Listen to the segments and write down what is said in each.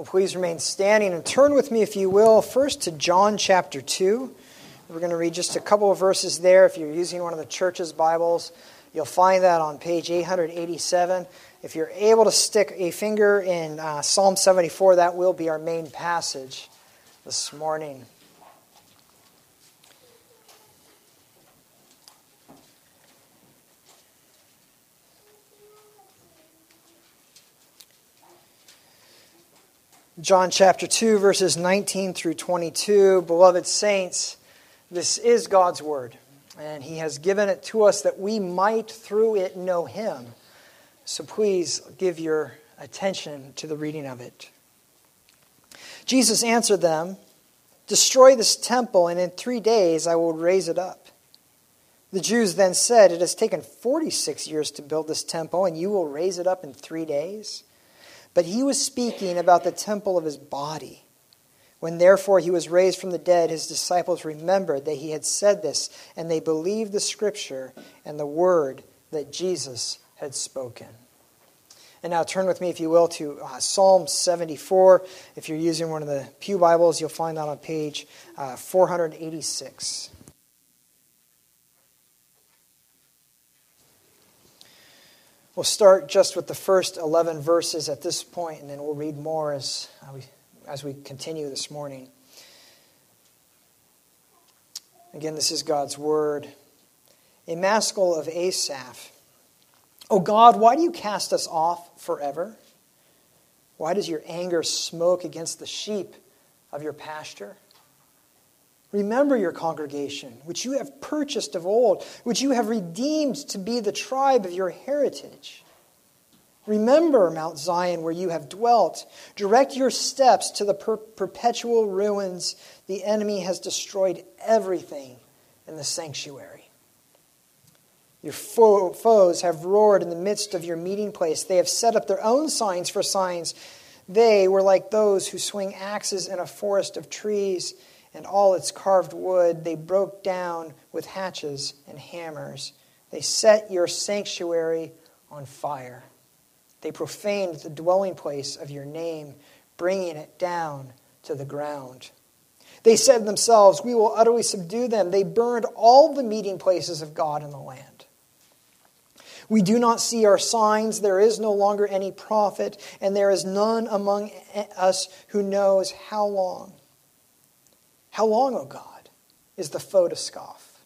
Well, please remain standing and turn with me, if you will, first to John chapter 2. We're going to read just a couple of verses there. If you're using one of the church's Bibles, you'll find that on page 887. If you're able to stick a finger in uh, Psalm 74, that will be our main passage this morning. John chapter 2, verses 19 through 22. Beloved saints, this is God's word, and He has given it to us that we might through it know Him. So please give your attention to the reading of it. Jesus answered them Destroy this temple, and in three days I will raise it up. The Jews then said, It has taken 46 years to build this temple, and you will raise it up in three days? But he was speaking about the temple of his body. When therefore he was raised from the dead, his disciples remembered that he had said this, and they believed the scripture and the word that Jesus had spoken. And now turn with me, if you will, to uh, Psalm 74. If you're using one of the Pew Bibles, you'll find that on page uh, 486. We'll start just with the first 11 verses at this point, and then we'll read more as uh, we, as we continue this morning. Again, this is God's word. A maskil of Asaph. O God, why do you cast us off forever? Why does your anger smoke against the sheep of your pasture? Remember your congregation, which you have purchased of old, which you have redeemed to be the tribe of your heritage. Remember Mount Zion, where you have dwelt. Direct your steps to the per- perpetual ruins. The enemy has destroyed everything in the sanctuary. Your fo- foes have roared in the midst of your meeting place. They have set up their own signs for signs. They were like those who swing axes in a forest of trees and all its carved wood they broke down with hatches and hammers. They set your sanctuary on fire. They profaned the dwelling place of your name, bringing it down to the ground. They said themselves, We will utterly subdue them. They burned all the meeting places of God in the land. We do not see our signs. There is no longer any prophet, and there is none among us who knows how long. How long, O God, is the foe to scoff?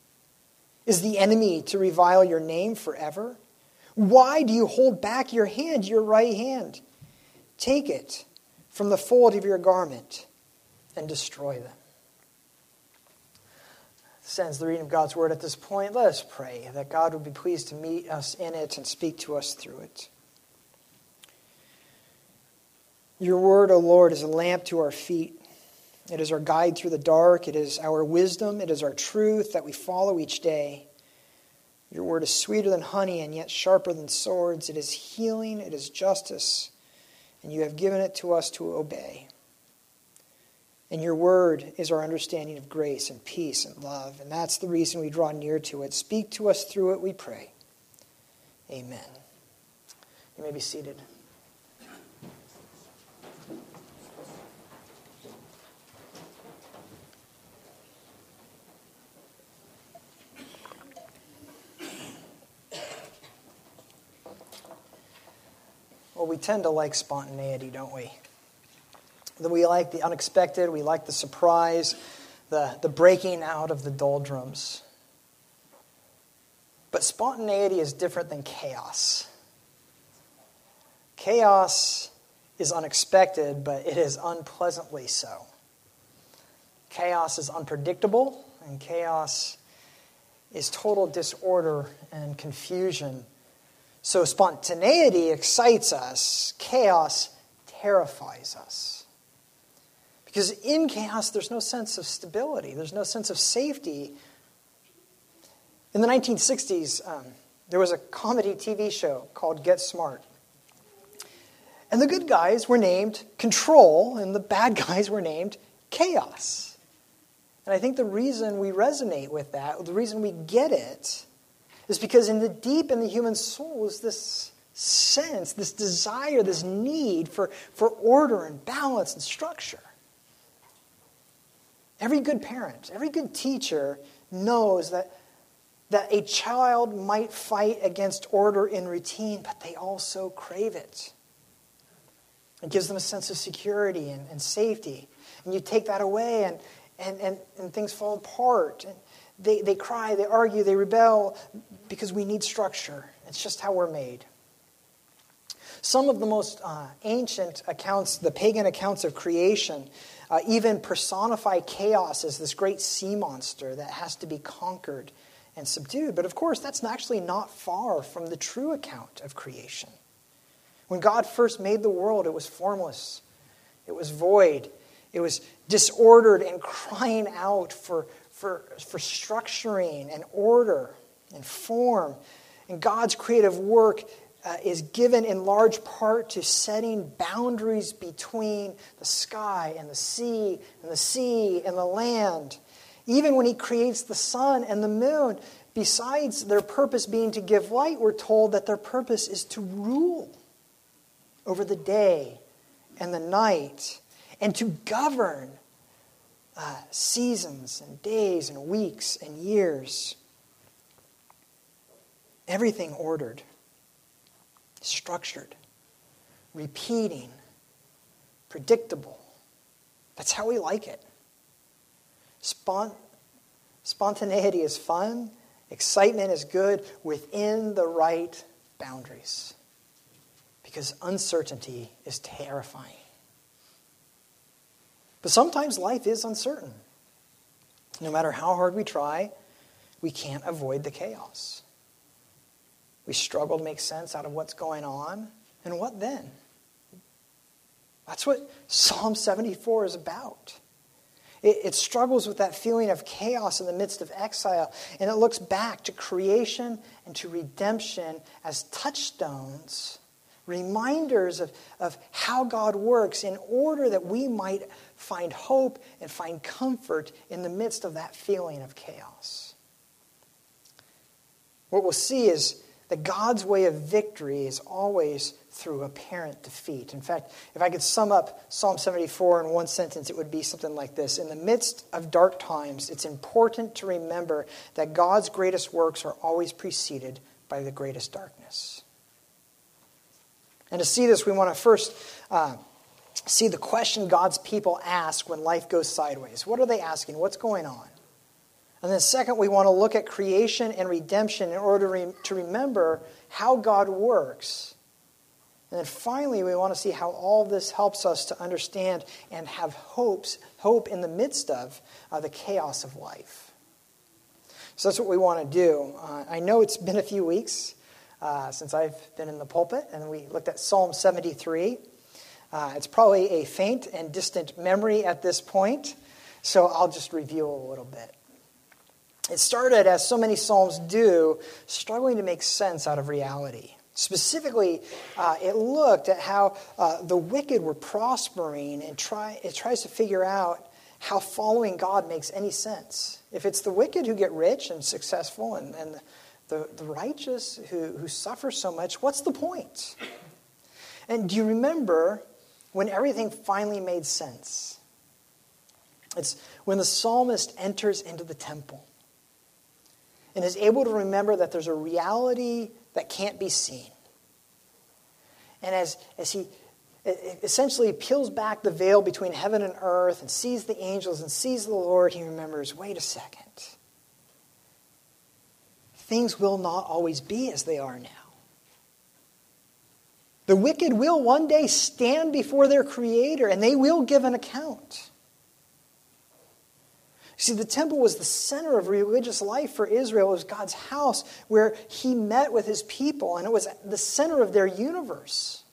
Is the enemy to revile your name forever? Why do you hold back your hand, your right hand? Take it from the fold of your garment and destroy them. Sends the reading of God's word at this point. Let us pray that God would be pleased to meet us in it and speak to us through it. Your word, O Lord, is a lamp to our feet it is our guide through the dark. It is our wisdom. It is our truth that we follow each day. Your word is sweeter than honey and yet sharper than swords. It is healing. It is justice. And you have given it to us to obey. And your word is our understanding of grace and peace and love. And that's the reason we draw near to it. Speak to us through it, we pray. Amen. You may be seated. We tend to like spontaneity, don't we? That We like the unexpected, we like the surprise, the, the breaking out of the doldrums. But spontaneity is different than chaos. Chaos is unexpected, but it is unpleasantly so. Chaos is unpredictable, and chaos is total disorder and confusion so spontaneity excites us, chaos terrifies us. Because in chaos, there's no sense of stability, there's no sense of safety. In the 1960s, um, there was a comedy TV show called Get Smart. And the good guys were named Control, and the bad guys were named Chaos. And I think the reason we resonate with that, the reason we get it, is because in the deep in the human soul is this sense, this desire, this need for, for order and balance and structure. Every good parent, every good teacher knows that, that a child might fight against order and routine, but they also crave it. It gives them a sense of security and, and safety. And you take that away, and, and, and, and things fall apart. And they, they cry, they argue, they rebel because we need structure. It's just how we're made. Some of the most uh, ancient accounts, the pagan accounts of creation, uh, even personify chaos as this great sea monster that has to be conquered and subdued. But of course, that's actually not far from the true account of creation. When God first made the world, it was formless, it was void, it was disordered and crying out for, for, for structuring and order and form. And God's creative work uh, is given in large part to setting boundaries between the sky and the sea, and the sea and the land. Even when He creates the sun and the moon, besides their purpose being to give light, we're told that their purpose is to rule over the day and the night and to govern uh, seasons and days and weeks and years. Everything ordered, structured, repeating, predictable. That's how we like it. Spont- spontaneity is fun, excitement is good within the right boundaries. Because uncertainty is terrifying. But sometimes life is uncertain. No matter how hard we try, we can't avoid the chaos. We struggle to make sense out of what's going on, and what then? That's what Psalm 74 is about. It, it, struggles with that feeling of chaos in the midst of exile, and it looks back to creation and to redemption as touchstones reminders of, of how God works in order that we might find hope and find comfort in the midst of that feeling of chaos. What we'll see is that God's way of victory is always through apparent defeat. In fact, if I could sum up Psalm 74 in one sentence, it would be something like this In the midst of dark times, it's important to remember that God's greatest works are always preceded by the greatest darkness. And to see this, we want to first uh, see the question God's people ask when life goes sideways. What are they asking? What's going on? And then, second, we want to look at creation and redemption in order to, re- to remember how God works. And then finally, we want to see how all this helps us to understand and have hopes, hope in the midst of uh, the chaos of life. So that's what we want to do. Uh, I know it's been a few weeks uh, since I've been in the pulpit, and we looked at Psalm 73. Uh, it's probably a faint and distant memory at this point, so I'll just review a little bit. It started, as so many Psalms do, struggling to make sense out of reality. Specifically, uh, it looked at how uh, the wicked were prospering and try, it tries to figure out how following God makes any sense. If it's the wicked who get rich and successful and, and the, the righteous who, who suffer so much, what's the point? And do you remember when everything finally made sense? It's when the psalmist enters into the temple and is able to remember that there's a reality that can't be seen. And as, as he essentially peels back the veil between heaven and earth and sees the angels and sees the Lord, he remembers wait a second things will not always be as they are now. The wicked will one day stand before their Creator and they will give an account. See, the temple was the center of religious life for Israel. It was God's house where He met with His people, and it was the center of their universe.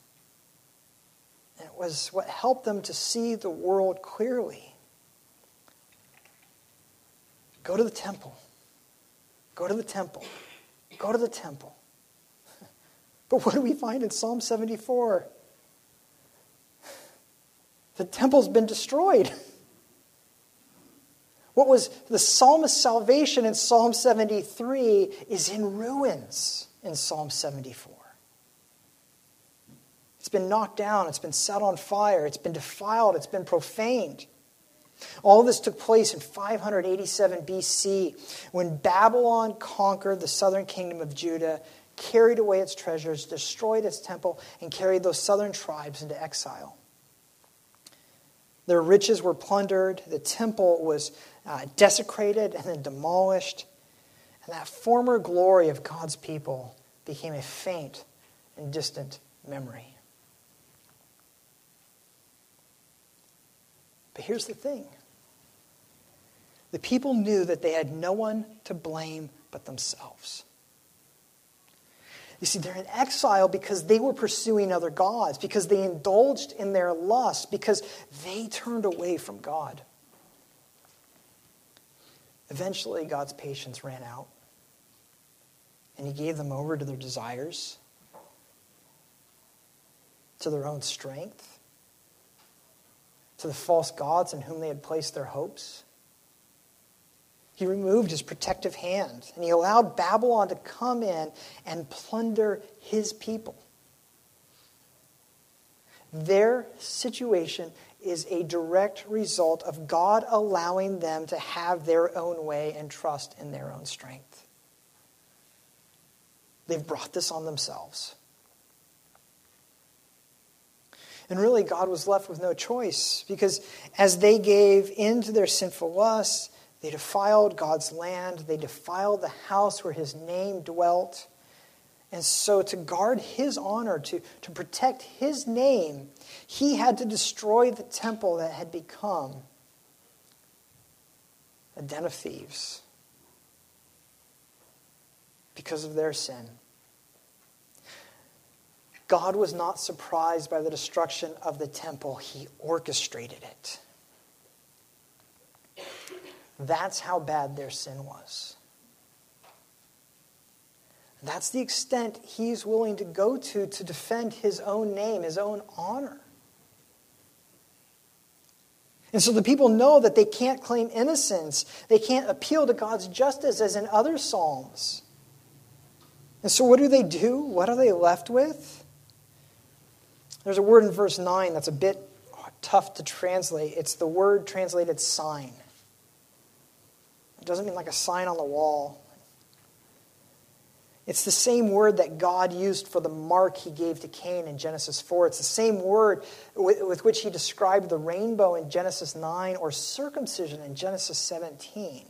And it was what helped them to see the world clearly. Go to the temple. Go to the temple. Go to the temple. But what do we find in Psalm 74? The temple's been destroyed. What was the psalmist's salvation in Psalm 73 is in ruins in Psalm 74. It's been knocked down, it's been set on fire, it's been defiled, it's been profaned. All this took place in 587 BC when Babylon conquered the southern kingdom of Judah, carried away its treasures, destroyed its temple, and carried those southern tribes into exile. Their riches were plundered, the temple was uh, desecrated and then demolished, and that former glory of God's people became a faint and distant memory. But here's the thing the people knew that they had no one to blame but themselves. You see, they're in exile because they were pursuing other gods, because they indulged in their lust, because they turned away from God. Eventually, God's patience ran out, and He gave them over to their desires, to their own strength, to the false gods in whom they had placed their hopes. He removed his protective hand and he allowed Babylon to come in and plunder his people. Their situation is a direct result of God allowing them to have their own way and trust in their own strength. They've brought this on themselves. And really, God was left with no choice because as they gave in to their sinful lusts, they defiled God's land, they defiled the house where his name dwelt. And so, to guard his honor, to, to protect his name, he had to destroy the temple that had become a den of thieves because of their sin. God was not surprised by the destruction of the temple, he orchestrated it. That's how bad their sin was. That's the extent he's willing to go to to defend his own name, his own honor. And so the people know that they can't claim innocence. They can't appeal to God's justice as in other Psalms. And so what do they do? What are they left with? There's a word in verse 9 that's a bit tough to translate. It's the word translated sign. It doesn't mean like a sign on the wall. It's the same word that God used for the mark he gave to Cain in Genesis 4. It's the same word with, with, which he described the rainbow in Genesis 9 or circumcision in Genesis 17.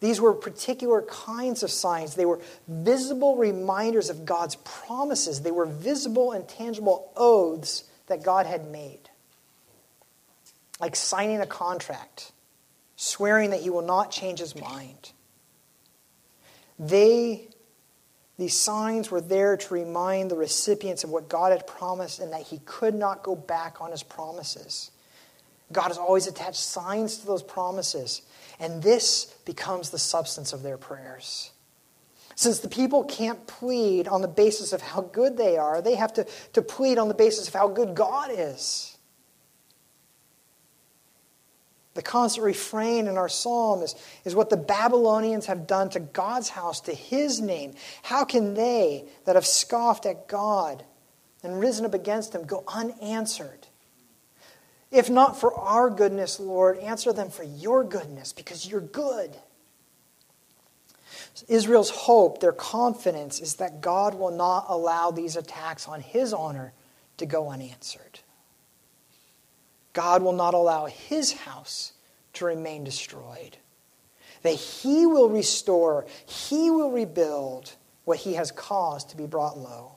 These were particular kinds of signs. They were visible reminders of God's promises, they were visible and tangible oaths that God had made, like signing a contract swearing that he will not change his mind. They, these signs were there to remind the recipients of what God had promised and that he could not go back on his promises. God has always attached signs to those promises, and this becomes the substance of their prayers. Since the people can't plead on the basis of how good they are, they have to, to plead on the basis of how good God is. The constant refrain in our psalm is, is what the Babylonians have done to God's house, to his name. How can they that have scoffed at God and risen up against him go unanswered? If not for our goodness, Lord, answer them for your goodness, because you're good. Israel's hope, their confidence, is that God will not allow these attacks on his honor to go unanswered. God will not allow his house to remain destroyed. That he will restore, he will rebuild what he has caused to be brought low,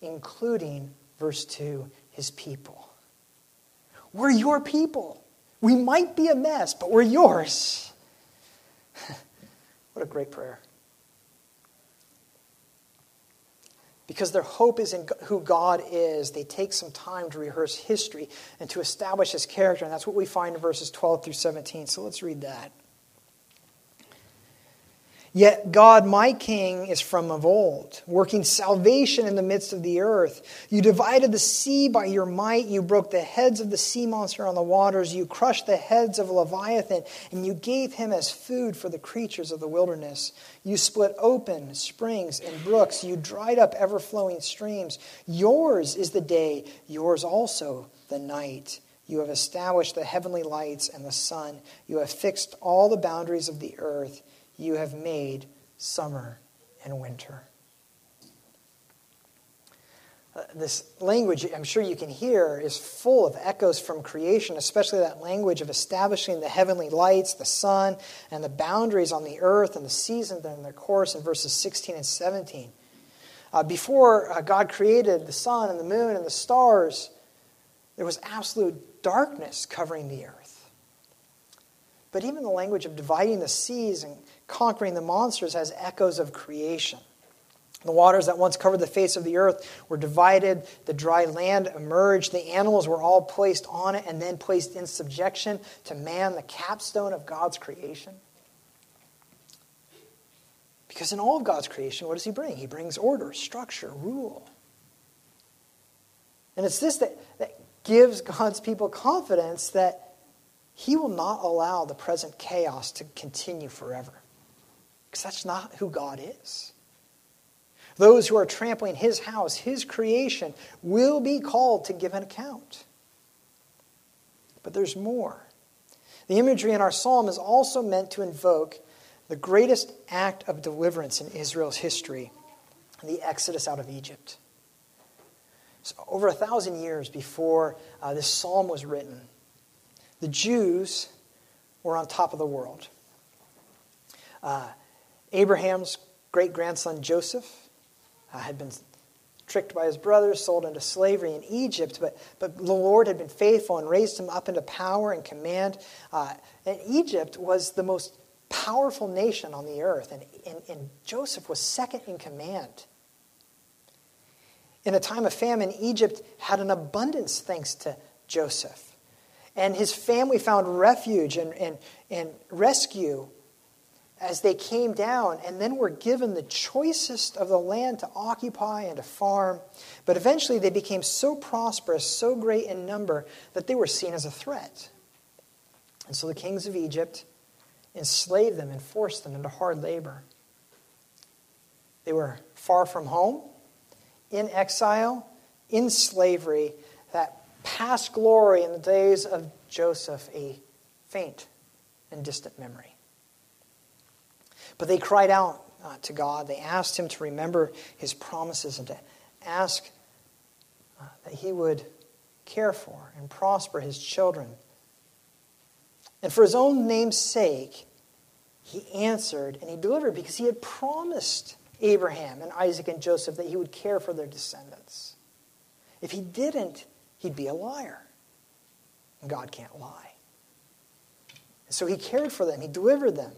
including, verse 2, his people. We're your people. We might be a mess, but we're yours. what a great prayer. because their hope is in who God is, they take some time to rehearse history and to establish his character. And that's what we find in verses 12 through 17. So let's read that. Yet God, my King, is from of old, working salvation in the midst of the earth. You divided the sea by your might. You broke the heads of the sea monster on the waters. You crushed the heads of Leviathan, and you gave him as food for the creatures of the wilderness. You split open springs and brooks. You dried up ever flowing streams. Yours is the day, yours also the night. You have established the heavenly lights and the sun. You have fixed all the boundaries of the earth you have made summer and winter. Uh, this language, I'm sure you can hear, is full of echoes from creation, especially that language of establishing the heavenly lights, the sun, and the boundaries on the earth and the seasons and their course in verses 16 and 17. Uh, before uh, God created the sun and the moon and the stars, there was absolute darkness covering the earth. But even the language of dividing the seas and conquering the monsters has echoes of creation. The waters that once covered the face of the earth were divided, the dry land emerged, the animals were all placed on it and then placed in subjection to man, the capstone of God's creation. Because in all of God's creation, what does He bring? He brings order, structure, rule. And it's this that, that gives God's people confidence that He will not allow the present chaos to continue forever. Because that's not who God is. Those who are trampling his house, his creation, will be called to give an account. But there's more. The imagery in our psalm is also meant to invoke the greatest act of deliverance in Israel's history the exodus out of Egypt. So over a thousand years before uh, this psalm was written, the Jews were on top of the world. Uh, Abraham's great grandson Joseph uh, had been tricked by his brothers, sold into slavery in Egypt, but, but the Lord had been faithful and raised him up into power and command. Uh, and Egypt was the most powerful nation on the earth, and, and, and Joseph was second in command. In a time of famine, Egypt had an abundance thanks to Joseph. And his family found refuge and, and, and rescue as they came down and then were given the choicest of the land to occupy and to farm. But eventually they became so prosperous, so great in number, that they were seen as a threat. And so the kings of Egypt enslaved them and forced them into hard labor. They were far from home, in exile, in slavery, that past glory in the days of Joseph a faint and distant memory. But they cried out uh, to God. They asked Him to remember His promises and to ask uh, that He would care for and prosper His children. And for His own name's sake, He answered and He delivered because He had promised Abraham and Isaac and Joseph that He would care for their descendants. If He didn't, He'd be a liar. And God can't lie. And so He cared for them, He delivered them.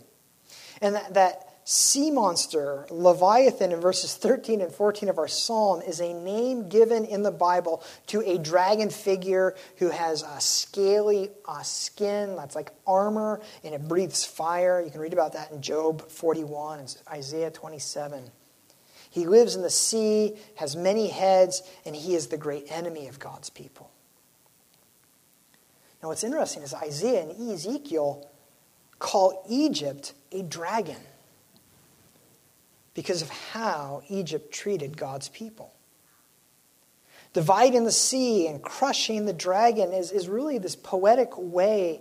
And that, that sea monster, Leviathan, in verses 13 and 14 of our psalm, is a name given in the Bible to a dragon figure who has a scaly uh, skin that's like armor and it breathes fire. You can read about that in Job 41 and Isaiah 27. He lives in the sea, has many heads, and he is the great enemy of God's people. Now, what's interesting is Isaiah and Ezekiel call Egypt a dragon because of how Egypt treated God's people. Dividing the sea and crushing the dragon is, is really this poetic way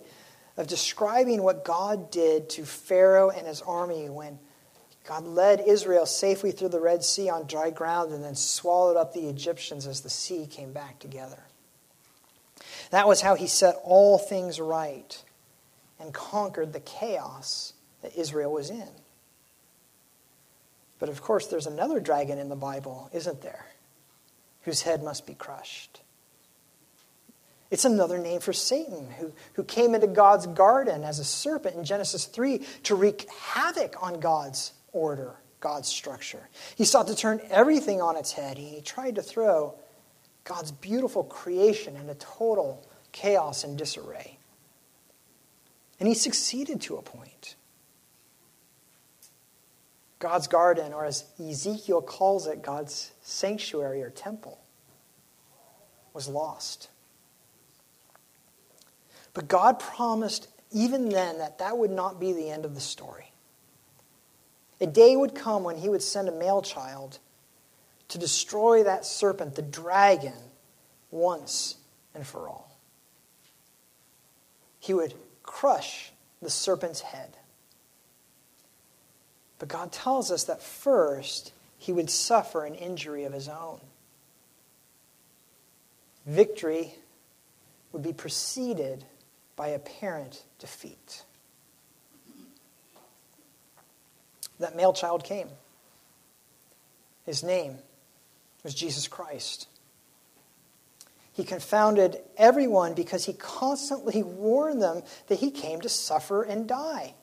of describing what God did to Pharaoh and his army when God led Israel safely through the Red Sea on dry ground and then swallowed up the Egyptians as the sea came back together. That was how he set all things right and conquered the chaos that Israel was in. But of course, there's another dragon in the Bible, isn't there? Whose head must be crushed. It's another name for Satan, who, who came into God's garden as a serpent in Genesis 3 to wreak havoc on God's order, God's structure. He sought to turn everything on its head. He tried to throw God's beautiful creation into total chaos and disarray. And he succeeded to a point. God's garden, or as Ezekiel calls it, God's sanctuary or temple, was lost. But God promised even then that that would not be the end of the story. A day would come when he would send a male child to destroy that serpent, the dragon, once and for all. He would crush the serpent's head. But God tells us that first he would suffer an injury of his own. Victory would be preceded by apparent defeat. That male child came. His name was Jesus Christ. He confounded everyone because he constantly warned them that he came to suffer and die.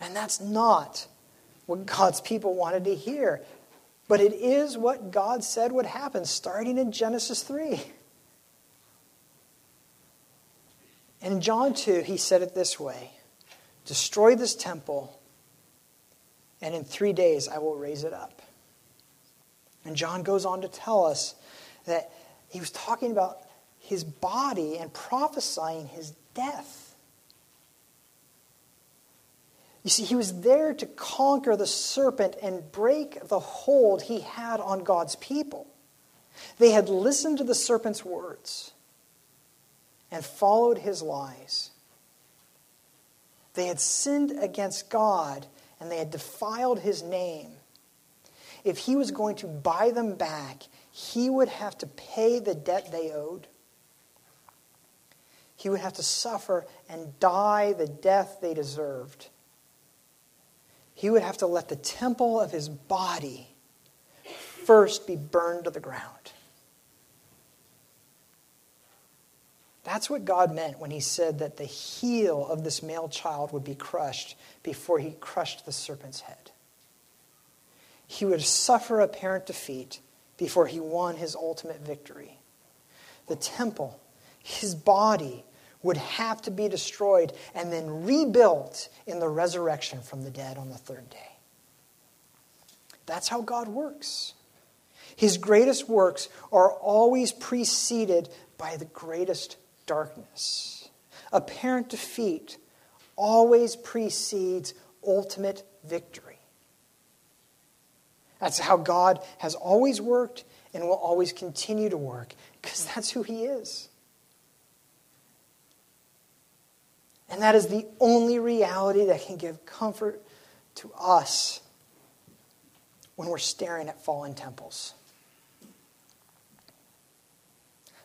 And that's not what God's people wanted to hear. But it is what God said would happen starting in Genesis 3. And in John 2, he said it this way Destroy this temple, and in three days I will raise it up. And John goes on to tell us that he was talking about his body and prophesying his death. You see, he was there to conquer the serpent and break the hold he had on God's people. They had listened to the serpent's words and followed his lies. They had sinned against God and they had defiled his name. If he was going to buy them back, he would have to pay the debt they owed. He would have to suffer and die the death they deserved. He would have to let the temple of his body first be burned to the ground. That's what God meant when he said that the heel of this male child would be crushed before he crushed the serpent's head. He would suffer apparent defeat before he won his ultimate victory. The temple, his body, would have to be destroyed and then rebuilt in the resurrection from the dead on the third day. That's how God works. His greatest works are always preceded by the greatest darkness. Apparent defeat always precedes ultimate victory. That's how God has always worked and will always continue to work because that's who He is. And that is the only reality that can give comfort to us when we're staring at fallen temples.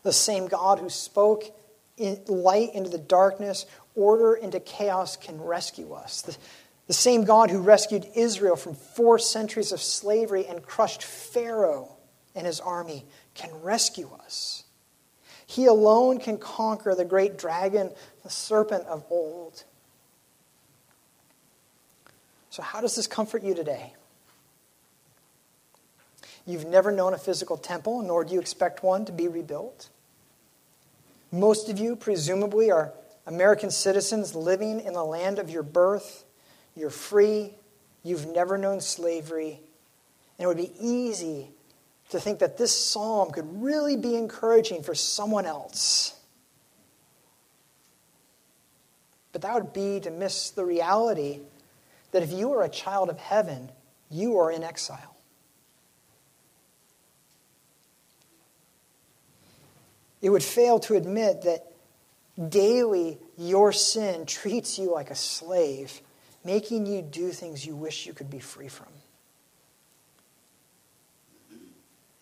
The same God who spoke light into the darkness, order into chaos can rescue us. The, the same God who rescued Israel from four centuries of slavery and crushed Pharaoh and his army can rescue us. He alone can conquer the great dragon, the serpent of old. So, how does this comfort you today? You've never known a physical temple, nor do you expect one to be rebuilt. Most of you, presumably, are American citizens living in the land of your birth. You're free. You've never known slavery. And it would be easy to think that this psalm could really be encouraging for someone else. But that would be to miss the reality that if you are a child of heaven, you are in exile. It would fail to admit that daily your sin treats you like a slave, making you do things you wish you could be free from.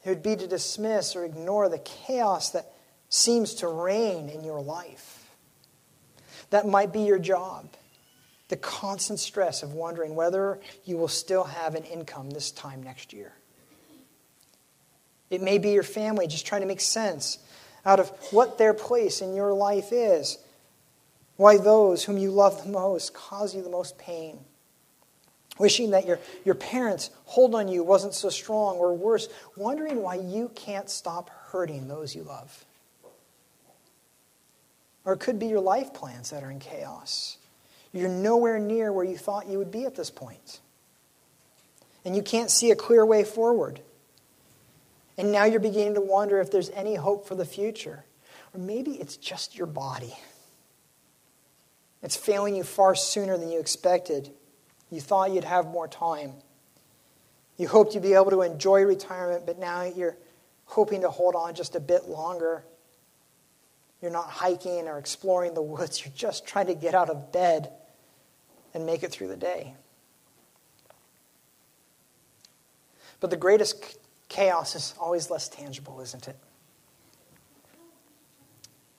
It would be to dismiss or ignore the chaos that seems to reign in your life. That might be your job, the constant stress of wondering whether you will still have an income this time next year. It may be your family just trying to make sense out of what their place in your life is. Why those whom you love the most cause you the most pain. Wishing that your, your parents' hold on you wasn't so strong, or worse, wondering why you can't stop hurting those you love. Or it could be your life plans that are in chaos. You're nowhere near where you thought you would be at this point. and you can't see a clear way forward. And now you're beginning to wonder if there's any hope for the future. Or maybe it's just your body. It's failing you far sooner than you expected. You thought you'd have more time. You hoped you'd be able to enjoy retirement, but now you're hoping to hold on just a bit longer. You're not hiking or exploring the woods. You're just trying to get out of bed and make it through the day. But the greatest chaos is always less tangible, isn't it?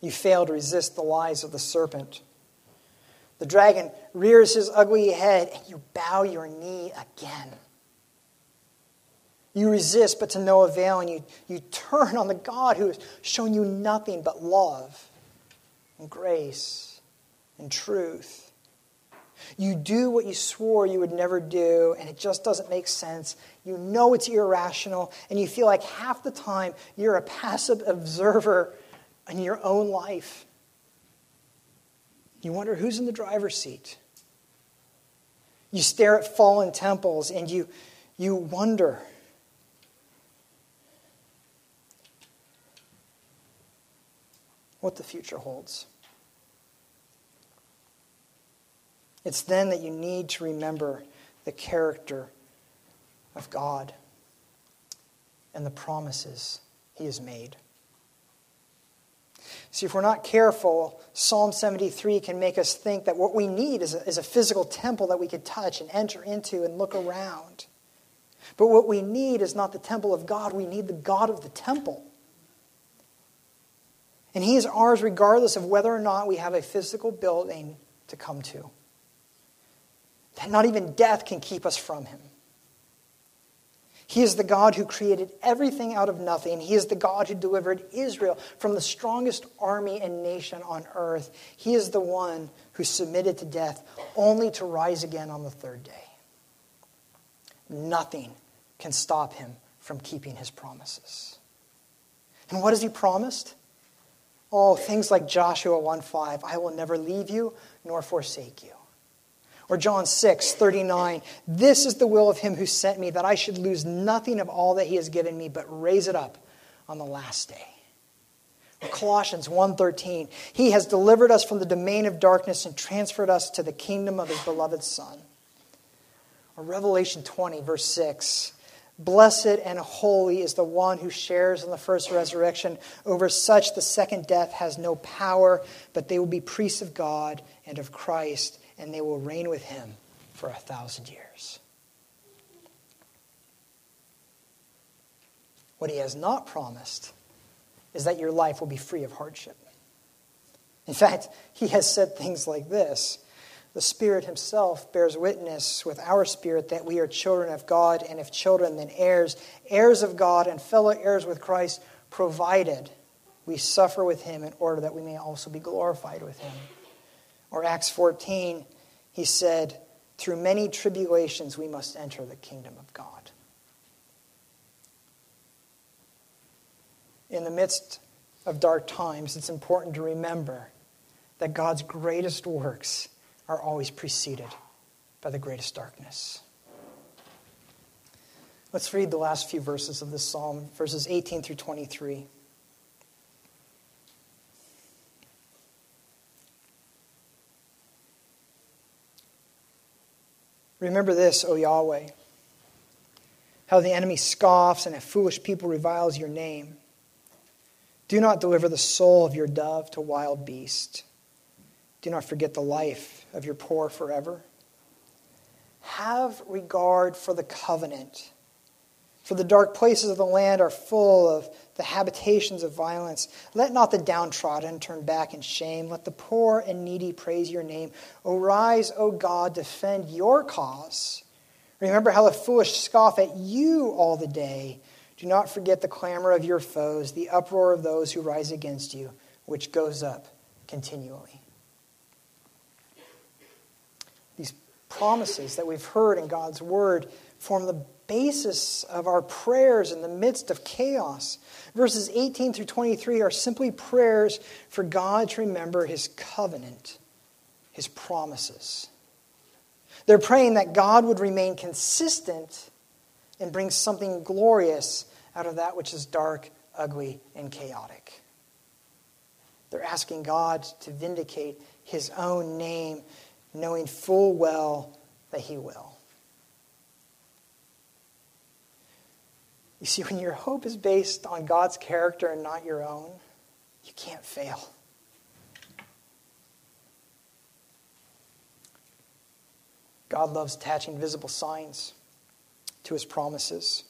You fail to resist the lies of the serpent. The dragon rears his ugly head, and you bow your knee again. You resist, but to no avail, and you, you turn on the God who has shown you nothing but love and grace and truth. You do what you swore you would never do, and it just doesn't make sense. You know it's irrational, and you feel like half the time you're a passive observer in your own life. You wonder who's in the driver's seat. You stare at fallen temples and you, you wonder. What the future holds. It's then that you need to remember the character of God and the promises He has made. See, if we're not careful, Psalm 73 can make us think that what we need is a, is a physical temple that we could touch and enter into and look around. But what we need is not the temple of God, we need the God of the temple. And He is ours regardless of whether or not we have a physical building to come to. That not even death can keep us from Him. He is the God who created everything out of nothing. He is the God who delivered Israel from the strongest army and nation on earth. He is the one who submitted to death only to rise again on the third day. Nothing can stop him from keeping his promises. And what has he promised? Oh, things like Joshua 1 5, I will never leave you nor forsake you. Or John 6, 39, this is the will of him who sent me, that I should lose nothing of all that he has given me, but raise it up on the last day. Or Colossians 1:13, he has delivered us from the domain of darkness and transferred us to the kingdom of his beloved Son. Or Revelation 20, verse 6, Blessed and holy is the one who shares in the first resurrection. Over such, the second death has no power, but they will be priests of God and of Christ and they will reign with him for a thousand years. What he has not promised is that your life will be free of hardship. In fact, he has said things like this The Spirit himself bears witness with our spirit that we are children of God, and if children, then heirs, heirs of God, and fellow heirs with Christ, provided we suffer with him in order that we may also be glorified with him. Or Acts 14, he said, Through many tribulations we must enter the kingdom of God. In the midst of dark times, it's important to remember that God's greatest works are always preceded by the greatest darkness. Let's read the last few verses of this psalm, verses 18 through 23. Remember this, O Yahweh, how the enemy scoffs and a foolish people reviles your name. Do not deliver the soul of your dove to wild beasts. Do not forget the life of your poor forever. Have regard for the covenant for the dark places of the land are full of the habitations of violence. Let not the downtrodden turn back in shame. Let the poor and needy praise your name. Arise, O God, defend your cause. Remember how the foolish scoff at you all the day. Do not forget the clamor of your foes, the uproar of those who rise against you, which goes up continually. These promises that we've heard in God's word form the basis of our prayers in the midst of chaos. Verses 18 through 23 are simply prayers for God to remember his covenant, his promises. They're praying that God would remain consistent and bring something glorious out of that which is dark, ugly, and chaotic. They're asking God to vindicate his own name, knowing full well that he will. You see, when your hope is based on God's character and not your own, you can't fail. God loves attaching visible signs to his promises.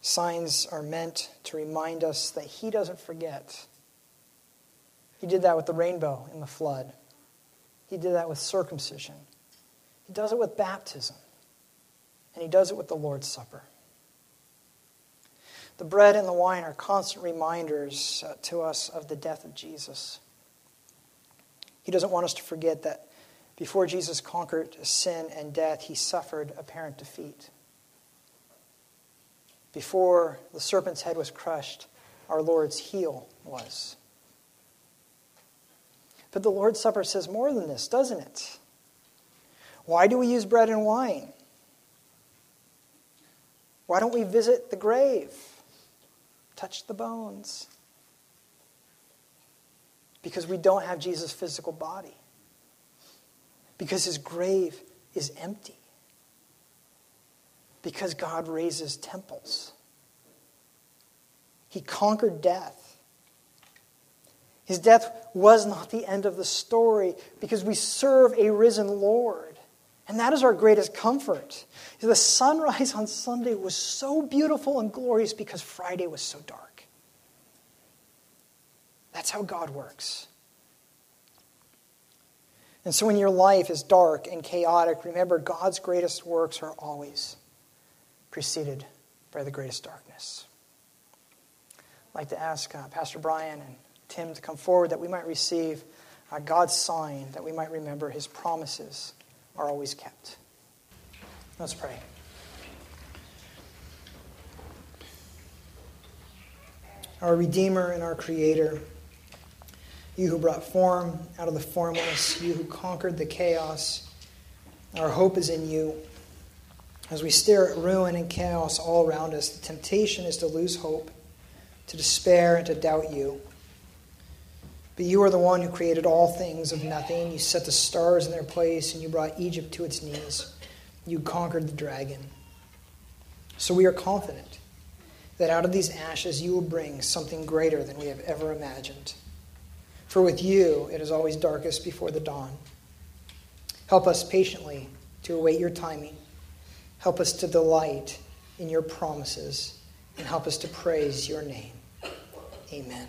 Signs are meant to remind us that he doesn't forget. He did that with the rainbow in the flood. He did that with circumcision. He does it with baptism. And he does it with the Lord's Supper. The bread and the wine are constant reminders uh, to us of the death of Jesus. He doesn't want us to forget that before Jesus conquered sin and death, he suffered apparent defeat. Before the serpent's head was crushed, our Lord's heel was. But the Lord's Supper says more than this, doesn't it? Why do we use bread and wine? Why don't we visit the grave? Touch the bones? because we don't have Jesus' physical body, because his grave is empty, because God raises temples. He conquered death. His death was not the end of the story because we serve a risen Lord. And that is our greatest comfort. The sunrise on Sunday was so beautiful and glorious because Friday was so dark. That's how God works. And so when your life is dark and chaotic, remember God's greatest works are always preceded by the greatest darkness. I'd like to ask uh, Pastor Brian and Tim to come forward that we might receive uh, God's sign, that we might remember his promises are always kept. Let's pray. Our Redeemer and our Creator, you who brought form out of the formless, you who conquered the chaos. Our hope is in you. As we stare at ruin and chaos all around us, the temptation is to lose hope, to despair, and to doubt you. But you are the one who created all things of nothing. You set the stars in their place, and you brought Egypt to its knees. You conquered the dragon. So we are confident that out of these ashes you will bring something greater than we have ever imagined. For with you it is always darkest before the dawn. Help us patiently to await your timing. Help us to delight in your promises, and help us to praise your name. Amen.